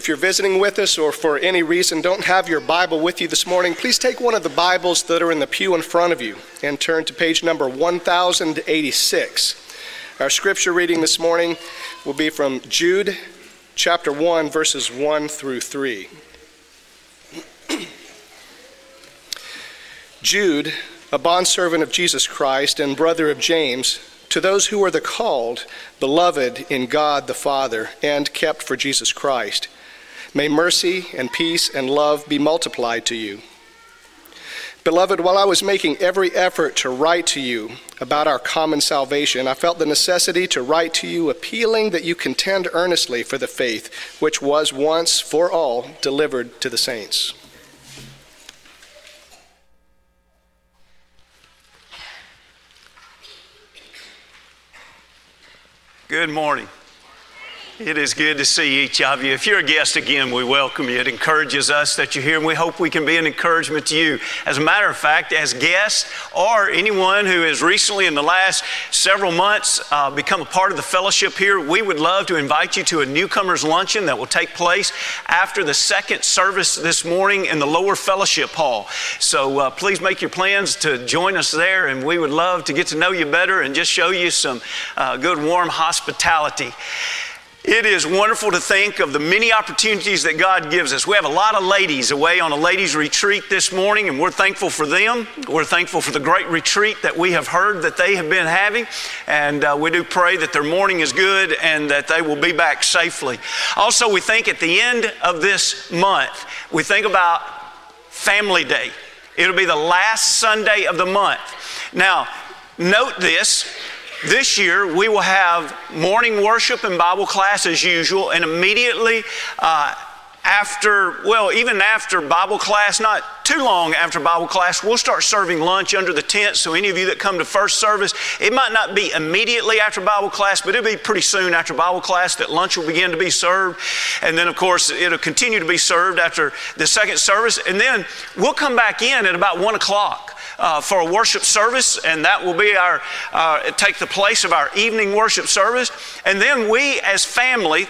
If you're visiting with us or for any reason don't have your Bible with you this morning, please take one of the Bibles that are in the pew in front of you and turn to page number 1086. Our scripture reading this morning will be from Jude chapter 1, verses 1 through 3. Jude, a bondservant of Jesus Christ and brother of James, to those who are the called, beloved in God the Father, and kept for Jesus Christ May mercy and peace and love be multiplied to you. Beloved, while I was making every effort to write to you about our common salvation, I felt the necessity to write to you appealing that you contend earnestly for the faith which was once for all delivered to the saints. Good morning. It is good to see each of you. If you're a guest again, we welcome you. It encourages us that you're here, and we hope we can be an encouragement to you. As a matter of fact, as guests or anyone who has recently, in the last several months, uh, become a part of the fellowship here, we would love to invite you to a newcomers luncheon that will take place after the second service this morning in the lower fellowship hall. So uh, please make your plans to join us there, and we would love to get to know you better and just show you some uh, good, warm hospitality. It is wonderful to think of the many opportunities that God gives us. We have a lot of ladies away on a ladies' retreat this morning, and we're thankful for them. We're thankful for the great retreat that we have heard that they have been having, and uh, we do pray that their morning is good and that they will be back safely. Also, we think at the end of this month, we think about Family Day. It'll be the last Sunday of the month. Now, note this this year, we will have morning worship and Bible class as usual, and immediately uh, after, well, even after Bible class, not too long after Bible class, we'll start serving lunch under the tent. So, any of you that come to first service, it might not be immediately after Bible class, but it'll be pretty soon after Bible class that lunch will begin to be served. And then, of course, it'll continue to be served after the second service. And then we'll come back in at about 1 o'clock uh, for a worship service, and that will be our, uh, take the place of our evening worship service. And then we, as family,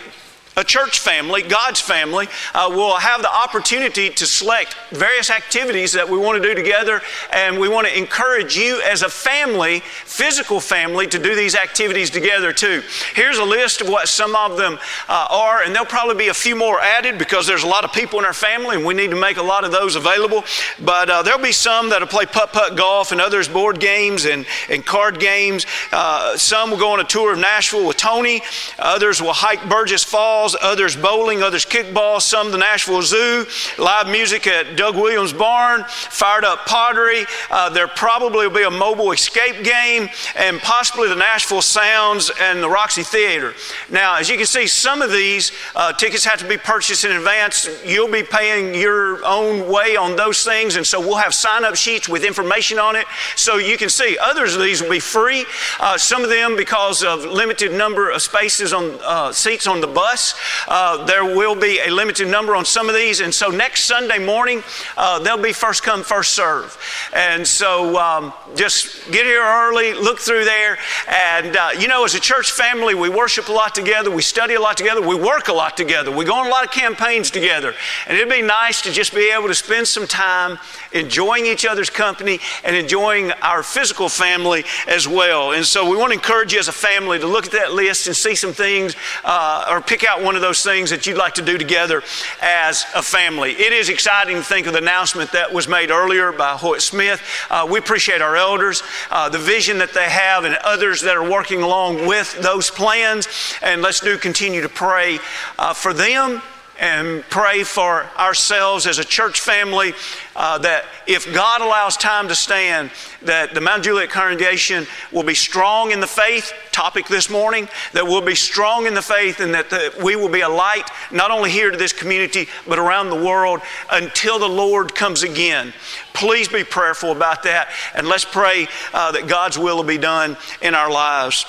a church family, God's family, uh, will have the opportunity to select various activities that we want to do together, and we want to encourage you as a family, physical family, to do these activities together too. Here's a list of what some of them uh, are, and there'll probably be a few more added because there's a lot of people in our family, and we need to make a lot of those available. But uh, there'll be some that'll play putt putt golf, and others board games and, and card games. Uh, some will go on a tour of Nashville with Tony, others will hike Burgess Falls others bowling, others kickball, some the Nashville Zoo, live music at Doug Williams Barn, fired up pottery. Uh, there probably will be a mobile escape game, and possibly the Nashville Sounds and the Roxy Theater. Now, as you can see, some of these uh, tickets have to be purchased in advance. You'll be paying your own way on those things, and so we'll have sign up sheets with information on it so you can see. Others of these will be free. Uh, some of them, because of limited number of spaces on uh, seats on the bus, uh, there will be a limited number on some of these. And so next Sunday morning, uh, they'll be first come, first serve. And so um, just get here early, look through there. And, uh, you know, as a church family, we worship a lot together, we study a lot together, we work a lot together, we go on a lot of campaigns together. And it'd be nice to just be able to spend some time enjoying each other's company and enjoying our physical family as well. And so we want to encourage you as a family to look at that list and see some things uh, or pick out one of those things that you'd like to do together as a family. It is exciting to think of the announcement that was made earlier by Hoyt Smith. Uh, we appreciate our elders, uh, the vision that they have, and others that are working along with those plans. And let's do continue to pray uh, for them and pray for ourselves as a church family uh, that if God allows time to stand, that the Mount Juliet congregation will be strong in the faith, topic this morning, that we'll be strong in the faith and that the, we will be a light not only here to this community, but around the world until the Lord comes again. Please be prayerful about that, and let's pray uh, that God's will will be done in our lives.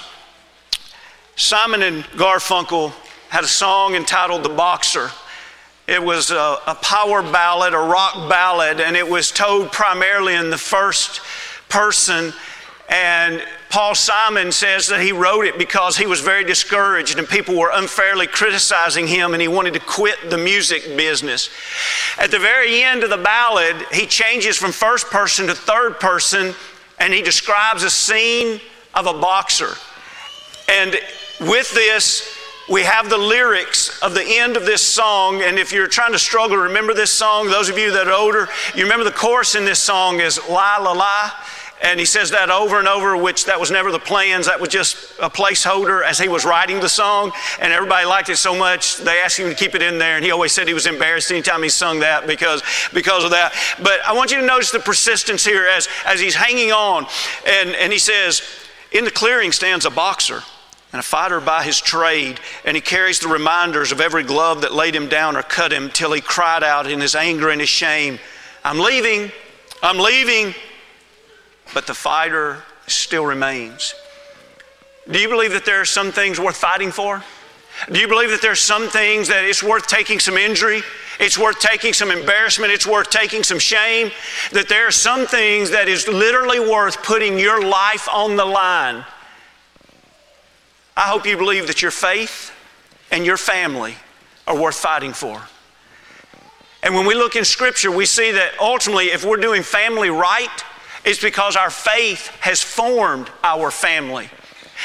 Simon and Garfunkel had a song entitled The Boxer. It was a, a, power ballad, a rock ballad, and it was told primarily in the first person. And Paul Simon says that he wrote it because he was very discouraged and people were unfairly criticizing him and he wanted to quit the music business. At the very end of the ballad, he changes from first person to third person and he describes a scene of a boxer. And with this, we have the lyrics of the end of this song. And if you're trying to struggle remember this song, those of you that are older, you remember the chorus in this song is La La La. And he says that over and over, which that was never the plans. That was just a placeholder as he was writing the song. And everybody liked it so much, they asked him to keep it in there. And he always said he was embarrassed anytime he sung that because, because of that. But I want you to notice the persistence here as, as he's hanging on. And, and he says, In the clearing stands a boxer and a fighter by his trade, and he carries the reminders of every glove that laid him down or cut him till he cried out in his anger and his shame, I'm leaving, I'm leaving but the fighter still remains. Do you believe that there are some things worth fighting for? Do you believe that there are some things that it's worth taking some injury? It's worth taking some embarrassment. It's worth taking some shame. That there are some things that is literally worth putting your life on the line. I hope you believe that your faith and your family are worth fighting for. And when we look in Scripture, we see that ultimately, if we're doing family right, it's because our faith has formed our family.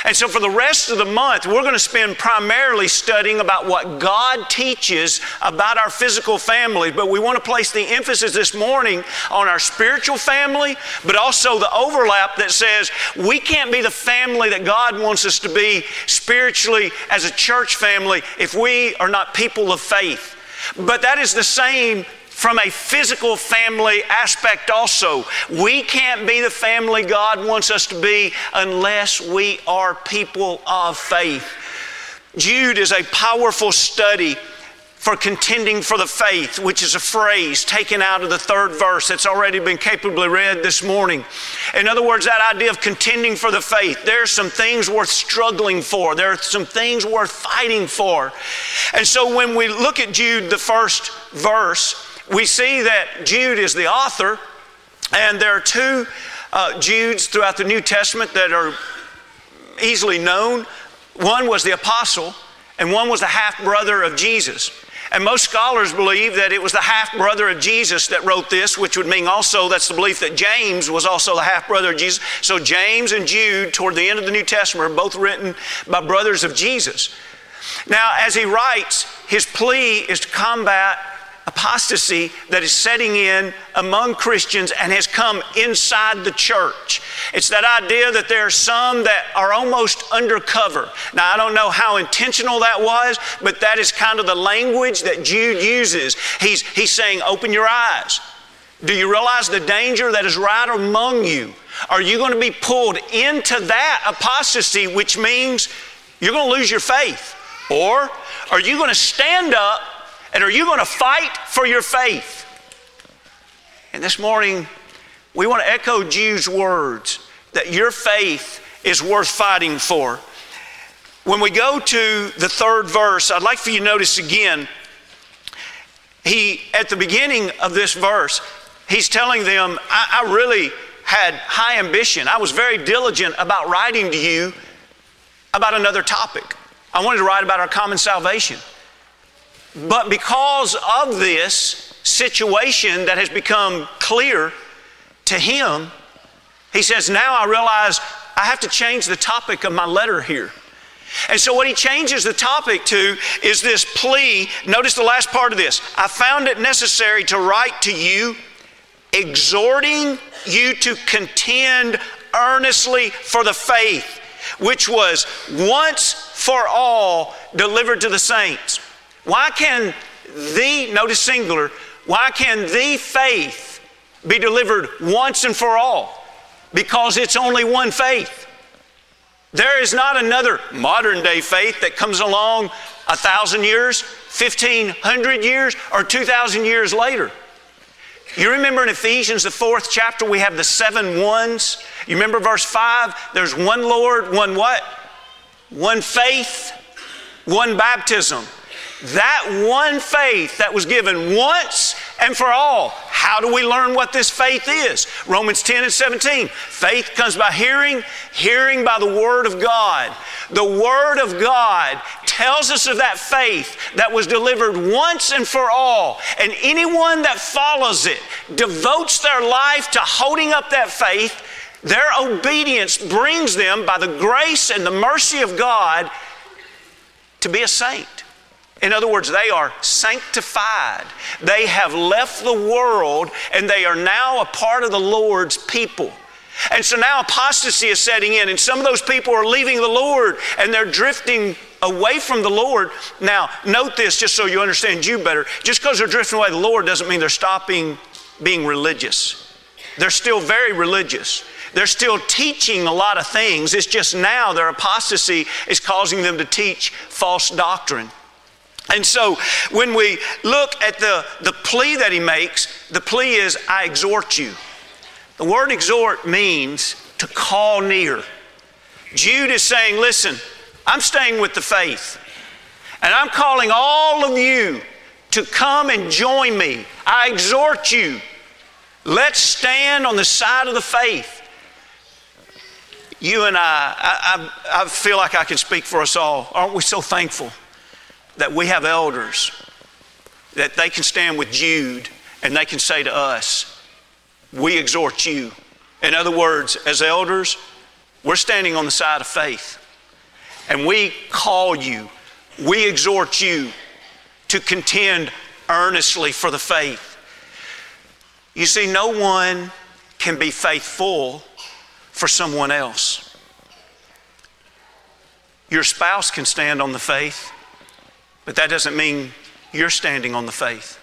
And so, for the rest of the month, we're going to spend primarily studying about what God teaches about our physical family. But we want to place the emphasis this morning on our spiritual family, but also the overlap that says we can't be the family that God wants us to be spiritually as a church family if we are not people of faith. But that is the same from a physical family aspect also. We can't be the family God wants us to be unless we are people of faith. Jude is a powerful study for contending for the faith, which is a phrase taken out of the third verse that's already been capably read this morning. In other words, that idea of contending for the faith, there's some things worth struggling for, there are some things worth fighting for. And so when we look at Jude, the first verse, we see that Jude is the author, and there are two uh, Judes throughout the New Testament that are easily known. One was the apostle, and one was the half brother of Jesus. And most scholars believe that it was the half brother of Jesus that wrote this, which would mean also that's the belief that James was also the half brother of Jesus. So James and Jude, toward the end of the New Testament, are both written by brothers of Jesus. Now, as he writes, his plea is to combat apostasy that is setting in among Christians and has come inside the church. It's that idea that there are some that are almost undercover. Now, I don't know how intentional that was, but that is kind of the language that Jude uses. He's, he's saying, Open your eyes. Do you realize the danger that is right among you? Are you going to be pulled into that apostasy, which means you're going to lose your faith? Or are you going to stand up and are you going to fight for your faith? And this morning, we want to echo Jude's words that your faith is worth fighting for. When we go to the third verse, I'd like for you to notice again, he, at the beginning of this verse, he's telling them, I, I really had high ambition. I was very diligent about writing to you about another topic. I wanted to write about our common salvation. But because of this situation that has become clear to him, he says, Now I realize I have to change the topic of my letter here. And so, what he changes the topic to is this plea. Notice the last part of this. I found it necessary to write to you, exhorting you to contend earnestly for the faith, which was once for all delivered to the saints. Why can the, notice singular, why can the faith be delivered once and for all? Because it's only one faith. There is not another modern day faith that comes along a thousand years, 1500 years, or 2,000 years later. You remember in Ephesians, the fourth chapter, we have the seven ones. You remember verse 5? There's one Lord, one what? One faith, one baptism. That one faith that was given once and for all How do we learn what this faith is? Romans 10 and 17. Faith comes by hearing, hearing by the Word of God. The Word of God tells us of that faith that was delivered once and for all. And anyone that follows it devotes their life to holding up that faith. Their obedience brings them, by the grace and the mercy of God, to be a saint. In other words, they are sanctified. They have left the world and they are now a part of the Lord's people. And so now apostasy is setting in, and some of those people are leaving the Lord and they're drifting away from the Lord. Now, note this just so you understand you better. Just because they're drifting away the Lord doesn't mean they're stopping being religious. They're still very religious. They're still teaching a lot of things. It's just now their apostasy is causing them to teach false doctrine. And so when we look at the, the plea that he makes, the plea is, I exhort you. The word exhort means to call near. Jude is saying, Listen, I'm staying with the faith, and I'm calling all of you to come and join me. I exhort you. Let's stand on the side of the faith. You and I, I, I, I feel like I can speak for us all. Aren't we so thankful? That we have elders that they can stand with Jude and they can say to us, We exhort you. In other words, as elders, we're standing on the side of faith. And we call you, we exhort you to contend earnestly for the faith. You see, no one can be faithful for someone else. Your spouse can stand on the faith. But that doesn't mean you're standing on the faith.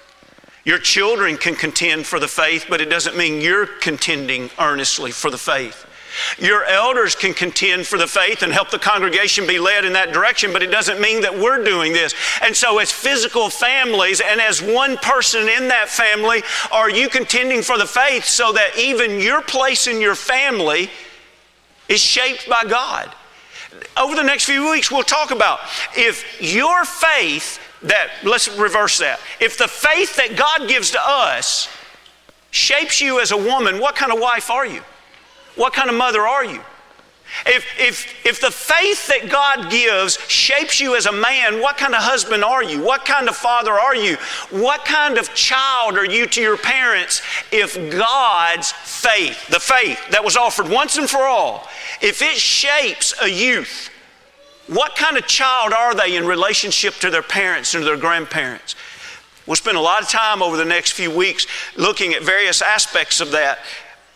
Your children can contend for the faith, but it doesn't mean you're contending earnestly for the faith. Your elders can contend for the faith and help the congregation be led in that direction, but it doesn't mean that we're doing this. And so, as physical families and as one person in that family, are you contending for the faith so that even your place in your family is shaped by God? Over the next few weeks, we'll talk about if your faith that, let's reverse that. If the faith that God gives to us shapes you as a woman, what kind of wife are you? What kind of mother are you? If, if, if the faith that God gives shapes you as a man, what kind of husband are you? What kind of father are you? What kind of child are you to your parents if God's faith, the faith that was offered once and for all, if it shapes a youth, what kind of child are they in relationship to their parents and their grandparents? We'll spend a lot of time over the next few weeks looking at various aspects of that.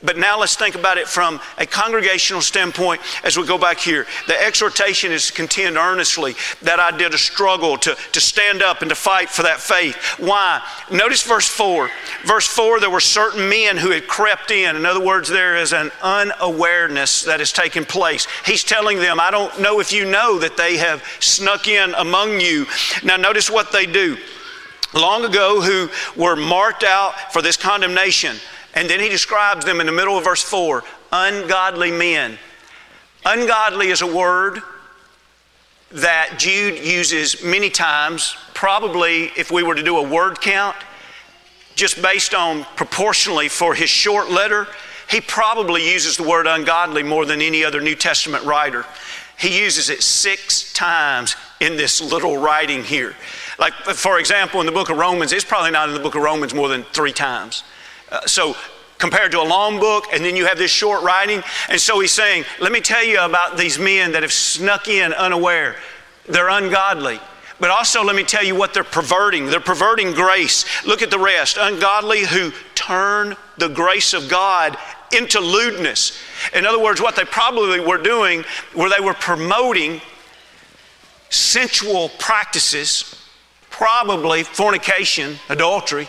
But now let's think about it from a congregational standpoint as we go back here. The exhortation is to contend earnestly. That idea to struggle, to, to stand up and to fight for that faith. Why? Notice verse 4. Verse 4 there were certain men who had crept in. In other words, there is an unawareness that has taken place. He's telling them, I don't know if you know that they have snuck in among you. Now, notice what they do. Long ago, who were marked out for this condemnation and then he describes them in the middle of verse 4 ungodly men. Ungodly is a word that Jude uses many times, probably if we were to do a word count, just based on proportionally for his short letter, he probably uses the word ungodly more than any other New Testament writer. He uses it six times in this little writing here. Like, for example, in the book of Romans, it's probably not in the book of Romans more than three times. Uh, so compared to a long book, and then you have this short writing. And so he's saying, Let me tell you about these men that have snuck in unaware. They're ungodly. But also, let me tell you what they're perverting. They're perverting grace. Look at the rest. Ungodly who turn the grace of God into lewdness. In other words, what they probably were doing were they were promoting sensual practices, probably fornication, adultery.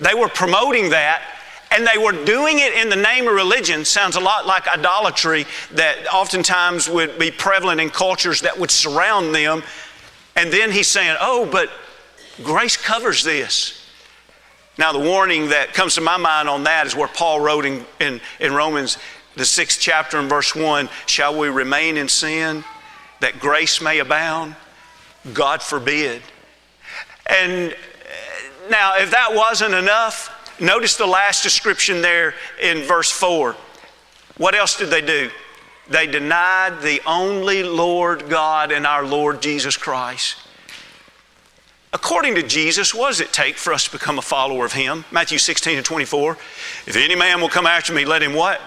They were promoting that and they were doing it in the name of religion. Sounds a lot like idolatry that oftentimes would be prevalent in cultures that would surround them. And then he's saying, Oh, but grace covers this. Now, the warning that comes to my mind on that is where Paul wrote in, in, in Romans, the sixth chapter, in verse 1 Shall we remain in sin that grace may abound? God forbid. And eh, now, if that wasn't enough, Notice the last description there in verse 4. What else did they do? They denied the only Lord God and our Lord Jesus Christ. According to Jesus, what does it take for us to become a follower of Him? Matthew 16 and 24. If any man will come after me, let him what?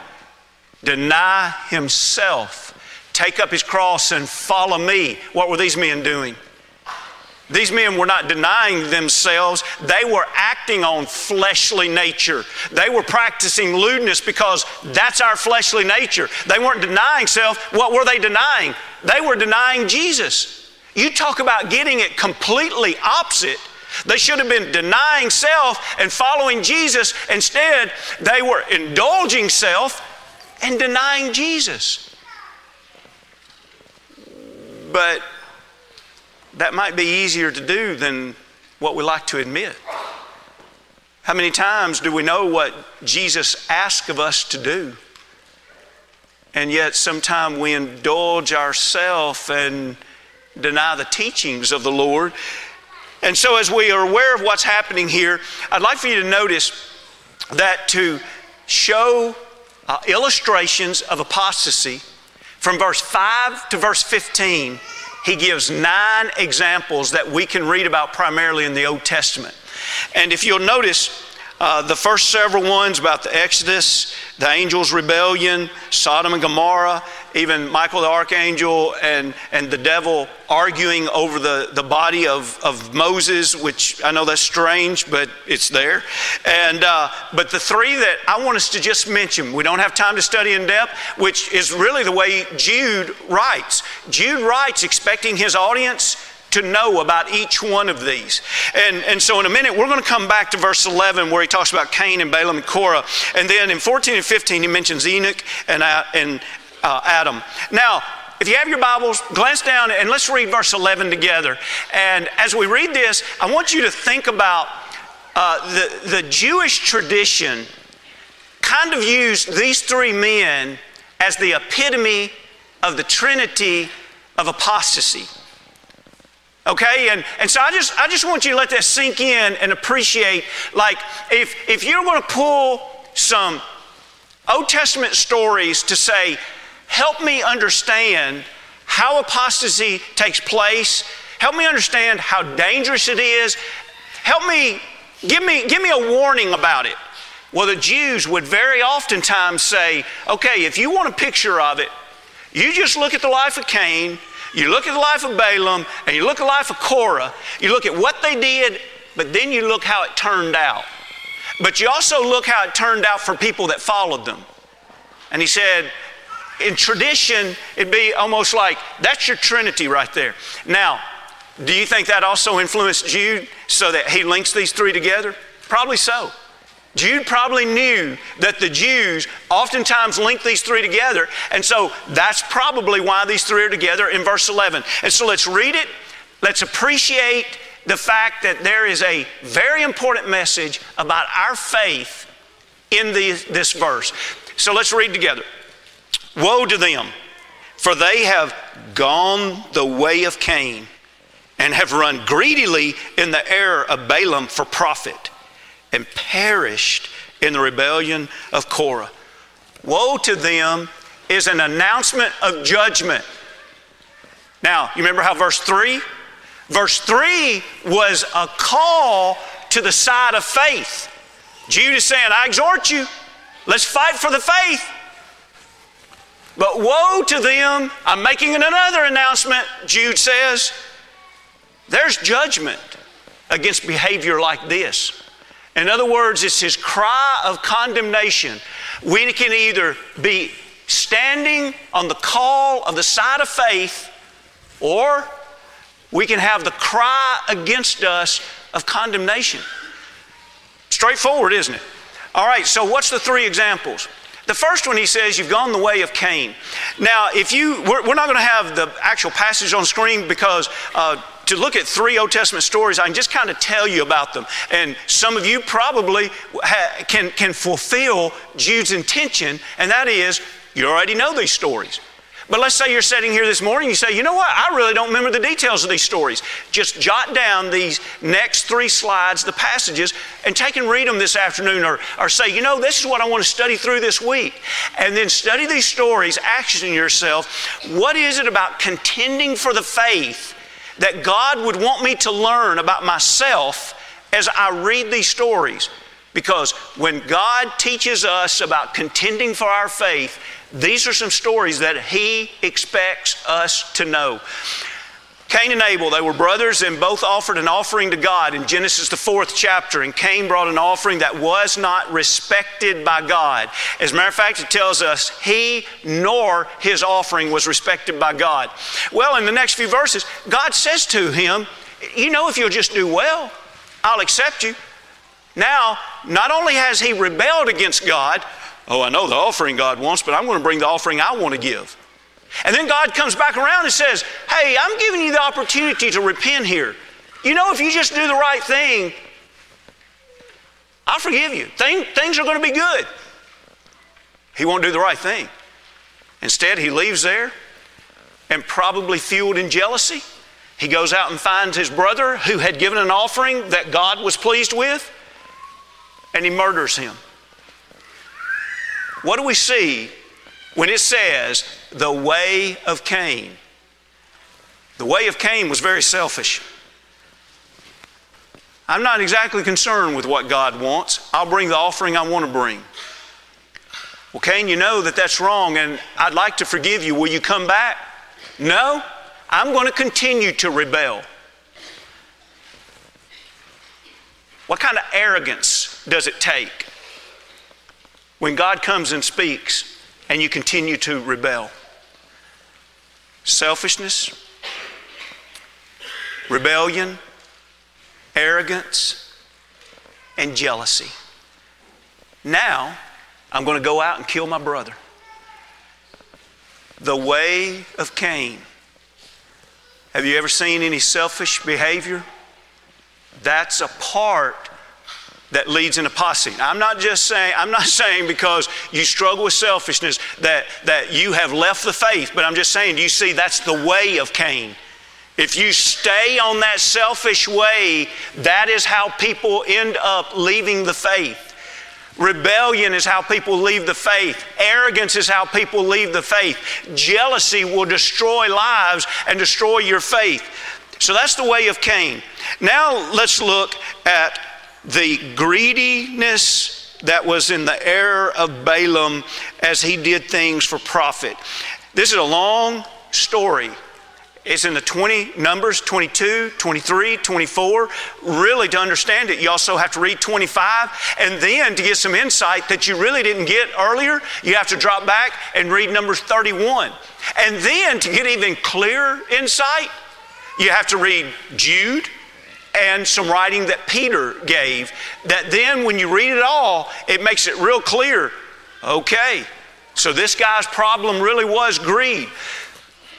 Deny himself, take up his cross and follow me. What were these men doing? These men were not denying themselves, they were acting on fleshly nature. They were practicing lewdness because that's our fleshly nature. They weren't denying self. What were they denying? They were denying Jesus. You talk about getting it completely opposite. They should have been denying self and following Jesus. Instead, they were indulging self and denying Jesus. But that might be easier to do than what we like to admit. How many times do we know what Jesus asked of us to do? And yet, sometimes we indulge ourselves and deny the teachings of the Lord. And so, as we are aware of what's happening here, I'd like for you to notice that to show uh, illustrations of apostasy from verse 5 to verse 15 he gives nine examples that we can read about primarily in the Old Testament. And if you'll notice, uh, the first several ones about the Exodus, the angels' rebellion, Sodom and Gomorrah, even Michael the archangel and, and the devil arguing over the, the body of, of Moses, which I know that's strange, but it's there. And, uh, but the three that I want us to just mention, we don't have time to study in depth, which is really the way Jude writes. Jude writes expecting his audience to know about each one of these. And, and so in a minute, we're going to come back to verse 11 where he talks about Cain and Balaam and Korah. And then in 14 and 15, he mentions Enoch and, uh, and uh, Adam. Now, if you have your Bibles, glance down and let's read verse 11 together. And as we read this, I want you to think about uh, the, the Jewish tradition kind of used these three men as the epitome of the trinity of apostasy. Okay, and, and so I just I just want you to let that sink in and appreciate like if if you're going to pull some Old Testament stories to say, help me understand how apostasy takes place, help me understand how dangerous it is, help me give me give me a warning about it. Well, the Jews would very oftentimes say, okay, if you want a picture of it, you just look at the life of Cain you look at the life of Balaam and you look at the life of Korah, you look at what they did, but then you look how it turned out. But you also look how it turned out for people that followed them. And he said, in tradition, it'd be almost like that's your Trinity right there. Now, do you think that also influenced Jude so that he links these three together? Probably so. Jude probably knew that the Jews oftentimes link these three together, and so that's probably why these three are together in verse 11. And so let's read it. Let's appreciate the fact that there is a very important message about our faith in the, this verse. So let's read together. Woe to them, for they have gone the way of Cain and have run greedily in the error of Balaam for profit and perished in the rebellion of Korah. Woe to them is an announcement of judgment. Now, you remember how verse 3? Verse 3 was a call to the side of faith. Jude is saying, I exhort you, let's fight for the faith. But woe to them, I'm making another announcement, Jude says. There's judgment against behavior like this. In other words, it's his cry of condemnation. We can either be standing on the call of the side of faith, or we can have the cry against us of condemnation. Straightforward, isn't it? All right, so what's the three examples? The first one he says, You've gone the way of Cain. Now, if you, we're, we're not going to have the actual passage on screen because uh, to look at three Old Testament stories, I can just kind of tell you about them. And some of you probably ha- can, can fulfill Jude's intention, and that is you already know these stories. But let's say you're sitting here this morning, you say, you know what, I really don't remember the details of these stories. Just jot down these next three slides, the passages, and take and read them this afternoon, or, or say, you know, this is what I want to study through this week. And then study these stories, action yourself. What is it about contending for the faith that God would want me to learn about myself as I read these stories? Because when God teaches us about contending for our faith, these are some stories that He expects us to know. Cain and Abel, they were brothers and both offered an offering to God in Genesis, the fourth chapter. And Cain brought an offering that was not respected by God. As a matter of fact, it tells us he nor his offering was respected by God. Well, in the next few verses, God says to him, You know, if you'll just do well, I'll accept you. Now, not only has he rebelled against God, oh, I know the offering God wants, but I'm going to bring the offering I want to give. And then God comes back around and says, Hey, I'm giving you the opportunity to repent here. You know, if you just do the right thing, I'll forgive you. Thing, things are going to be good. He won't do the right thing. Instead, he leaves there and probably fueled in jealousy. He goes out and finds his brother who had given an offering that God was pleased with and he murders him. What do we see when it says the way of Cain? The way of Cain was very selfish. I'm not exactly concerned with what God wants. I'll bring the offering I want to bring. Well, Cain, you know that that's wrong, and I'd like to forgive you. Will you come back? No, I'm going to continue to rebel. What kind of arrogance does it take when God comes and speaks and you continue to rebel? Selfishness, rebellion, arrogance, and jealousy. Now, I'm going to go out and kill my brother. The way of Cain. Have you ever seen any selfish behavior? That's a part that leads in apostasy. I'm not just saying, I'm not saying because you struggle with selfishness that, that you have left the faith, but I'm just saying, do you see, that's the way of Cain. If you stay on that selfish way, that is how people end up leaving the faith. Rebellion is how people leave the faith. Arrogance is how people leave the faith. Jealousy will destroy lives and destroy your faith. So that's the way of Cain. Now let's look at the greediness that was in the error of Balaam as he did things for profit. This is a long story. It's in the 20 numbers 22, 23, 24. Really, to understand it, you also have to read 25. And then to get some insight that you really didn't get earlier, you have to drop back and read numbers 31. And then to get even clearer insight, you have to read Jude, and some writing that Peter gave. That then, when you read it all, it makes it real clear okay, so this guy's problem really was greed.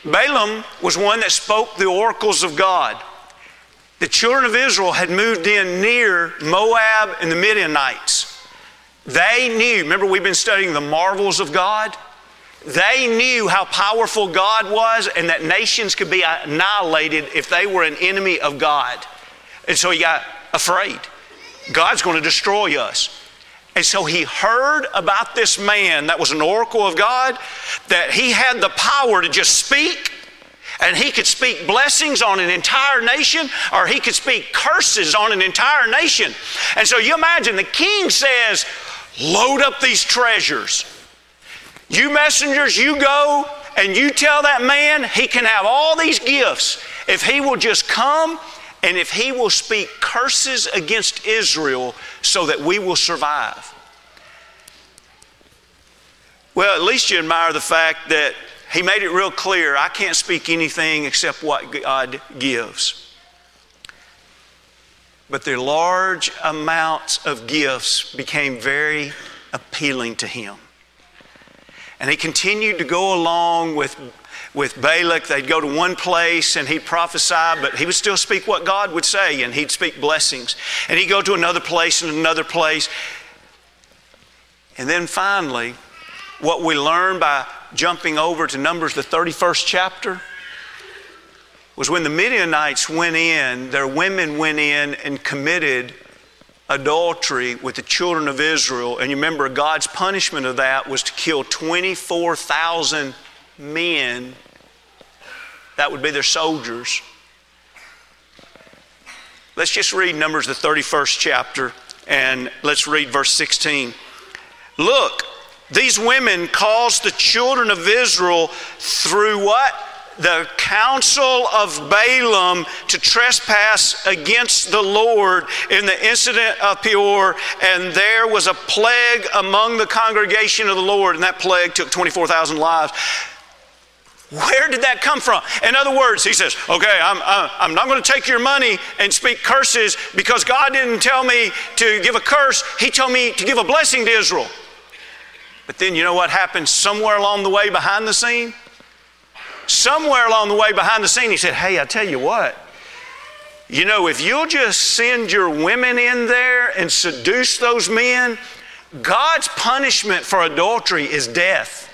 Balaam was one that spoke the oracles of God. The children of Israel had moved in near Moab and the Midianites. They knew, remember, we've been studying the marvels of God? They knew how powerful God was and that nations could be annihilated if they were an enemy of God. And so he got afraid. God's going to destroy us. And so he heard about this man that was an oracle of God, that he had the power to just speak, and he could speak blessings on an entire nation, or he could speak curses on an entire nation. And so you imagine the king says, Load up these treasures. You messengers, you go and you tell that man he can have all these gifts if he will just come and if he will speak curses against Israel so that we will survive. Well, at least you admire the fact that he made it real clear I can't speak anything except what God gives. But the large amounts of gifts became very appealing to him. And he continued to go along with with Balak. They'd go to one place and he'd prophesy, but he would still speak what God would say and he'd speak blessings. And he'd go to another place and another place. And then finally, what we learn by jumping over to Numbers, the 31st chapter, was when the Midianites went in, their women went in and committed adultery with the children of Israel. And you remember, God's punishment of that was to kill 24,000 men. That would be their soldiers. Let's just read Numbers, the 31st chapter, and let's read verse 16. Look, these women caused the children of Israel through what? The counsel of Balaam to trespass against the Lord in the incident of Peor, and there was a plague among the congregation of the Lord, and that plague took 24,000 lives. Where did that come from? In other words, he says, okay, I'm, uh, I'm not going to take your money and speak curses because God didn't tell me to give a curse. He told me to give a blessing to Israel. But then you know what happened somewhere along the way behind the scene? Somewhere along the way behind the scene, he said, hey, I tell you what, you know, if you'll just send your women in there and seduce those men, God's punishment for adultery is death.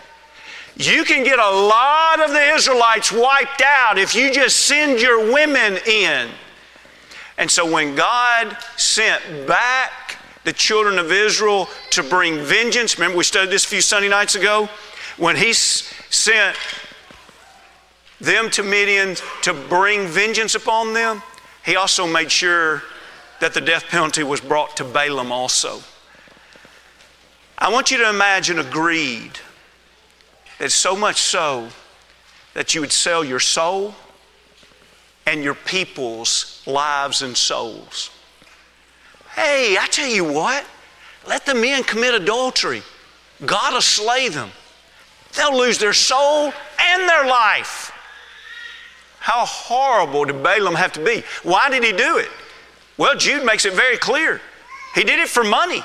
You can get a lot of the Israelites wiped out if you just send your women in. And so when God sent back the children of Israel to bring vengeance, remember we studied this a few Sunday nights ago? When He sent them to Midian to bring vengeance upon them, He also made sure that the death penalty was brought to Balaam also. I want you to imagine a greed it's so much so that you would sell your soul and your people's lives and souls. Hey, I tell you what, let the men commit adultery. God will slay them. They'll lose their soul and their life. How horrible did Balaam have to be? Why did he do it? Well, Jude makes it very clear. He did it for money.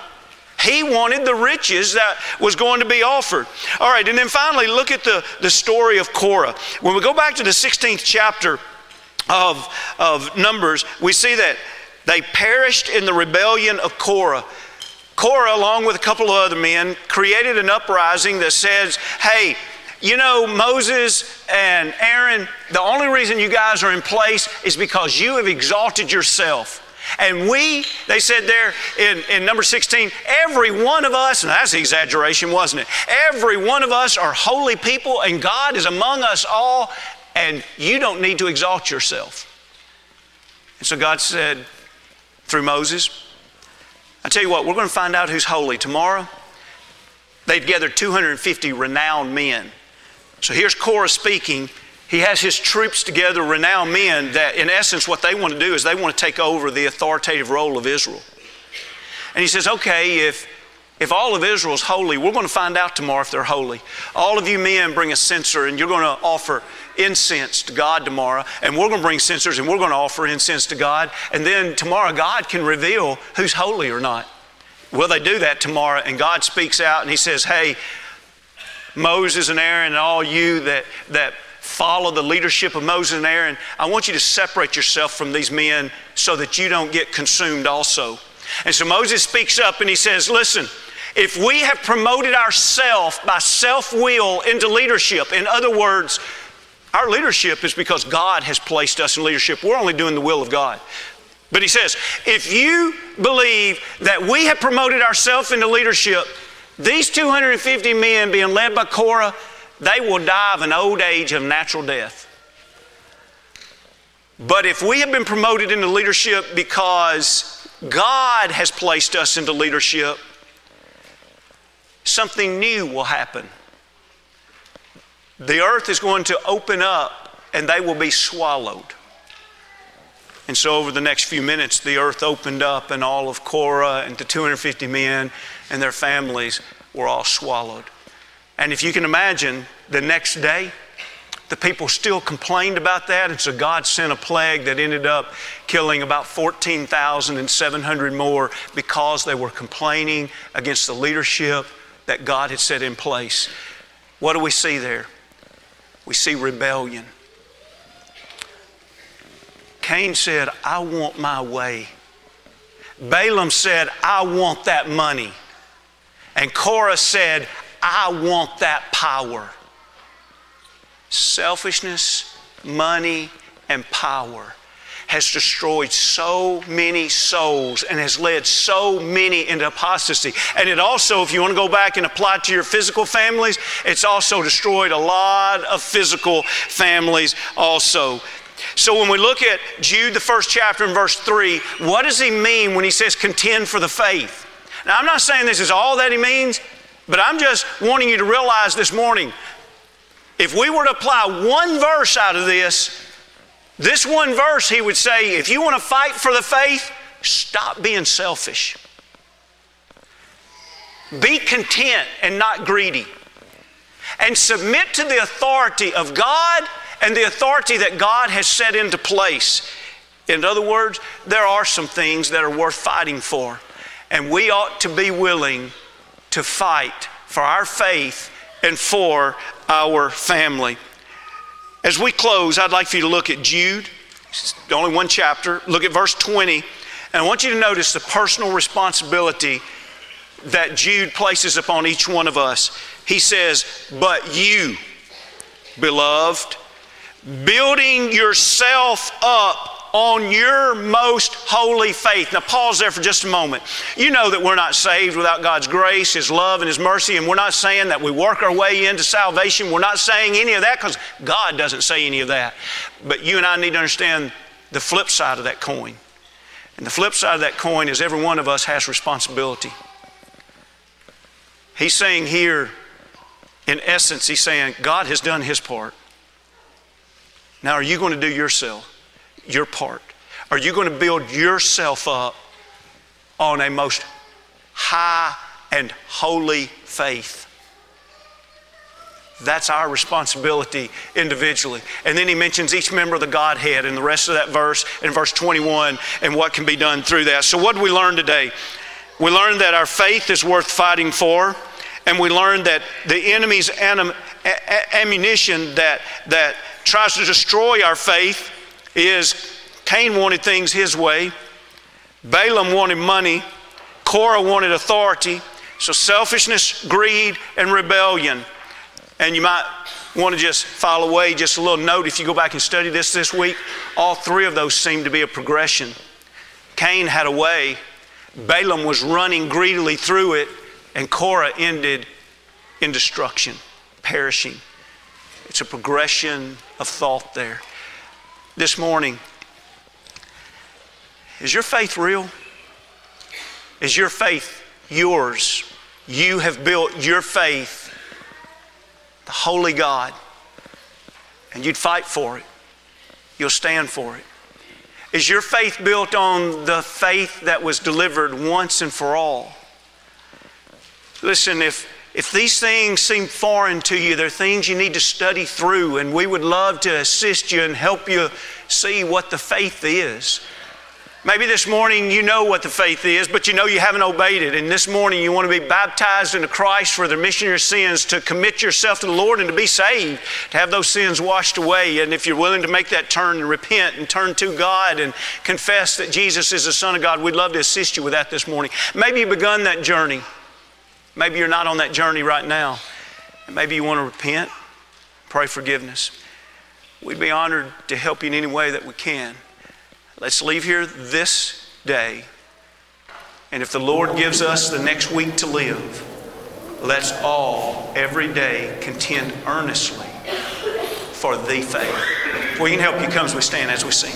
He wanted the riches that was going to be offered. All right, and then finally, look at the, the story of Korah. When we go back to the 16th chapter of, of Numbers, we see that they perished in the rebellion of Korah. Korah, along with a couple of other men, created an uprising that says, hey, you know, Moses and Aaron, the only reason you guys are in place is because you have exalted yourself. And we, they said there in, in number 16, every one of us, and that's exaggeration, wasn't it? Every one of us are holy people, and God is among us all, and you don't need to exalt yourself. And so God said through Moses, I tell you what, we're going to find out who's holy tomorrow. They'd gathered 250 renowned men. So here's Korah speaking he has his troops together, renowned men, that in essence, what they want to do is they want to take over the authoritative role of Israel. And he says, okay, if, if all of Israel's holy, we're going to find out tomorrow if they're holy. All of you men bring a censer and you're going to offer incense to God tomorrow. And we're going to bring censers and we're going to offer incense to God. And then tomorrow, God can reveal who's holy or not. Will they do that tomorrow? And God speaks out and he says, hey, Moses and Aaron and all you that, that follow the leadership of Moses and Aaron, I want you to separate yourself from these men so that you don't get consumed also. And so Moses speaks up and he says, Listen, if we have promoted ourselves by self will into leadership, in other words, our leadership is because God has placed us in leadership. We're only doing the will of God. But he says, if you believe that we have promoted ourselves into leadership, these 250 men being led by Korah, they will die of an old age of natural death. But if we have been promoted into leadership because God has placed us into leadership, something new will happen. The earth is going to open up and they will be swallowed. And so, over the next few minutes, the earth opened up, and all of Korah and the 250 men and their families were all swallowed. And if you can imagine, the next day, the people still complained about that, and so God sent a plague that ended up killing about 14,700 more because they were complaining against the leadership that God had set in place. What do we see there? We see rebellion. Cain said, I want my way. Balaam said, I want that money. And Korah said, I want that power. selfishness, money, and power has destroyed so many souls and has led so many into apostasy. And it also, if you want to go back and apply it to your physical families, it's also destroyed a lot of physical families also. So when we look at Jude, the first chapter in verse 3, what does he mean when he says contend for the faith? Now, I'm not saying this is all that he means, but I'm just wanting you to realize this morning if we were to apply one verse out of this, this one verse, he would say, if you want to fight for the faith, stop being selfish. Be content and not greedy. And submit to the authority of God and the authority that God has set into place. In other words, there are some things that are worth fighting for. And we ought to be willing to fight for our faith and for our family. As we close, I'd like for you to look at Jude, only one chapter. Look at verse 20. And I want you to notice the personal responsibility that Jude places upon each one of us. He says, But you, beloved, building yourself up on your most holy faith. Now, pause there for just a moment. You know that we're not saved without God's grace, His love, and His mercy, and we're not saying that we work our way into salvation. We're not saying any of that because God doesn't say any of that. But you and I need to understand the flip side of that coin. And the flip side of that coin is every one of us has responsibility. He's saying here, in essence, he's saying, God has done his part. Now, are you going to do yourself? Your part? Are you going to build yourself up on a most high and holy faith? That's our responsibility individually. And then he mentions each member of the Godhead in the rest of that verse, in verse 21, and what can be done through that. So, what did we learn today? We learned that our faith is worth fighting for, and we learned that the enemy's anim- ammunition that, that tries to destroy our faith is Cain wanted things his way, Balaam wanted money, Korah wanted authority. So selfishness, greed, and rebellion. And you might want to just file away just a little note if you go back and study this this week. All three of those seem to be a progression. Cain had a way, Balaam was running greedily through it, and Korah ended in destruction, perishing. It's a progression of thought there this morning is your faith real? Is your faith yours? You have built your faith, the holy God, and you'd fight for it. You'll stand for it. Is your faith built on the faith that was delivered once and for all? Listen, if if these things seem foreign to you, they're things you need to study through, and we would love to assist you and help you see what the faith is. Maybe this morning you know what the faith is, but you know you haven't obeyed it. And this morning you want to be baptized into Christ for the remission of your sins, to commit yourself to the Lord and to be saved, to have those sins washed away. And if you're willing to make that turn and repent and turn to God and confess that Jesus is the Son of God, we'd love to assist you with that this morning. Maybe you've begun that journey. Maybe you're not on that journey right now. Maybe you want to repent, pray forgiveness. We'd be honored to help you in any way that we can. Let's leave here this day. And if the Lord gives us the next week to live, let's all every day contend earnestly for the faith. You can help you come as we stand as we sing.